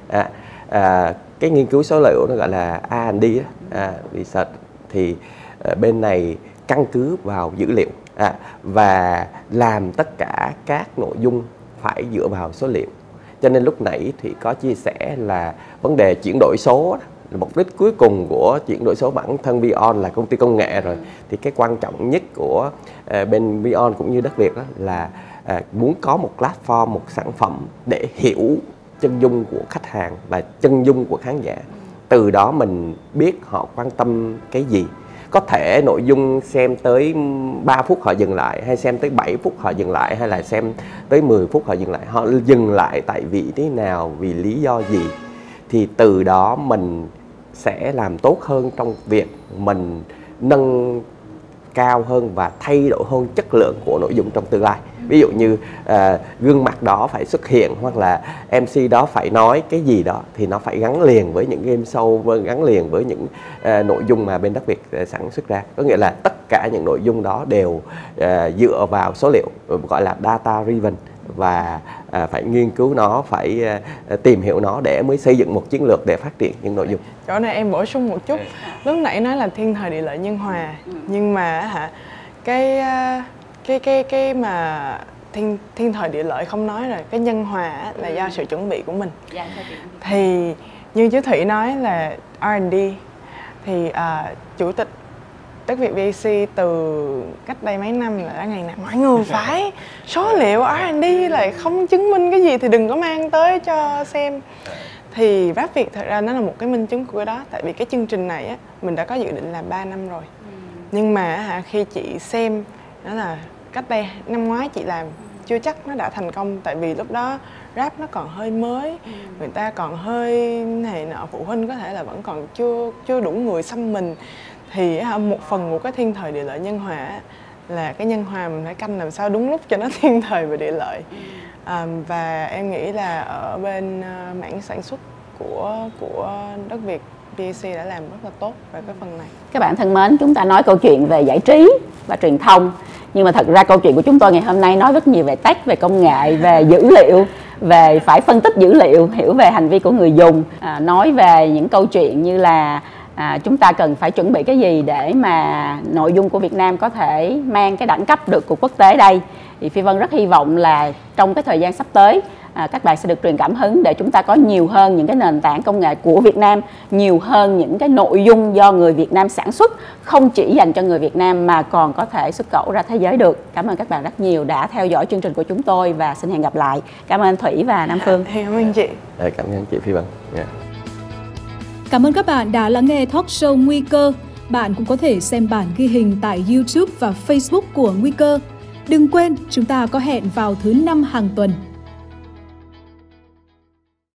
C: À, à, cái nghiên cứu số liệu nó gọi là R&D à, research thì à, bên này căn cứ vào dữ liệu. À, và làm tất cả các nội dung phải dựa vào số liệu. Cho nên lúc nãy thì có chia sẻ là vấn đề chuyển đổi số mục đích cuối cùng của chuyển đổi số bản thân Vion là công ty công nghệ rồi. Thì cái quan trọng nhất của ờ, bên Vion cũng như đất Việt đó là ờ, muốn có một platform, một sản phẩm để hiểu chân dung của khách hàng và chân dung của khán giả. Từ đó mình biết họ quan tâm cái gì. Có thể nội dung xem tới 3 phút họ dừng lại, hay xem tới 7 phút họ dừng lại, hay là xem tới 10 phút họ dừng lại. Họ dừng lại tại vị thế nào, vì lý do gì? Thì từ đó mình sẽ làm tốt hơn trong việc mình nâng cao hơn và thay đổi hơn chất lượng của nội dung trong tương lai. Ví dụ như uh, gương mặt đó phải xuất hiện hoặc là mc đó phải nói cái gì đó thì nó phải gắn liền với những game show gắn liền với những uh, nội dung mà bên đất việt uh, sản xuất ra. Có nghĩa là tất cả những nội dung đó đều uh, dựa vào số liệu gọi là data driven và à, phải nghiên cứu nó phải à, tìm hiểu nó để mới xây dựng một chiến lược để phát triển những nội dung.
D: Chỗ này em bổ sung một chút. Lúc nãy nói là thiên thời địa lợi nhân hòa nhưng mà hả cái à, cái cái cái mà thiên thiên thời địa lợi không nói rồi cái nhân hòa là do sự chuẩn bị của mình. Dạ, thì như chú Thủy nói là R&D thì uh, chủ tịch Đất Việt VAC từ cách đây mấy năm là đã ngày nào mọi người [LAUGHS] phải số liệu R&D lại không chứng minh cái gì thì đừng có mang tới cho xem. Thì rap Việt thật ra nó là một cái minh chứng của cái đó tại vì cái chương trình này á mình đã có dự định làm 3 năm rồi. Nhưng mà hả khi chị xem đó là cách đây năm ngoái chị làm chưa chắc nó đã thành công tại vì lúc đó rap nó còn hơi mới người ta còn hơi này nọ phụ huynh có thể là vẫn còn chưa chưa đủ người xăm mình thì một phần của cái thiên thời địa lợi nhân hòa là cái nhân hòa mình phải canh làm sao đúng lúc cho nó [LAUGHS] thiên thời và địa lợi. À, và em nghĩ là ở bên uh, mảng sản xuất của của đất Việt VAC đã làm rất là tốt về cái phần này.
B: Các bạn thân mến, chúng ta nói câu chuyện về giải trí và truyền thông. Nhưng mà thật ra câu chuyện của chúng tôi ngày hôm nay nói rất nhiều về tech, về công nghệ, về [LAUGHS] dữ liệu về phải phân tích dữ liệu hiểu về hành vi của người dùng à, nói về những câu chuyện như là à, chúng ta cần phải chuẩn bị cái gì để mà nội dung của Việt Nam có thể mang cái đẳng cấp được của quốc tế đây? Thì Phi Vân rất hy vọng là trong cái thời gian sắp tới à, các bạn sẽ được truyền cảm hứng để chúng ta có nhiều hơn những cái nền tảng công nghệ của Việt Nam nhiều hơn những cái nội dung do người Việt Nam sản xuất không chỉ dành cho người Việt Nam mà còn có thể xuất khẩu ra thế giới được. Cảm ơn các bạn rất nhiều đã theo dõi chương trình của chúng tôi và xin hẹn gặp lại. Cảm ơn Thủy và Nam Phương.
D: Cảm ơn chị.
C: Cảm ơn chị Phi Vân. Yeah.
A: Cảm ơn các bạn đã lắng nghe talk show Nguy cơ. Bạn cũng có thể xem bản ghi hình tại YouTube và Facebook của Nguy cơ. Đừng quên, chúng ta có hẹn vào thứ năm hàng tuần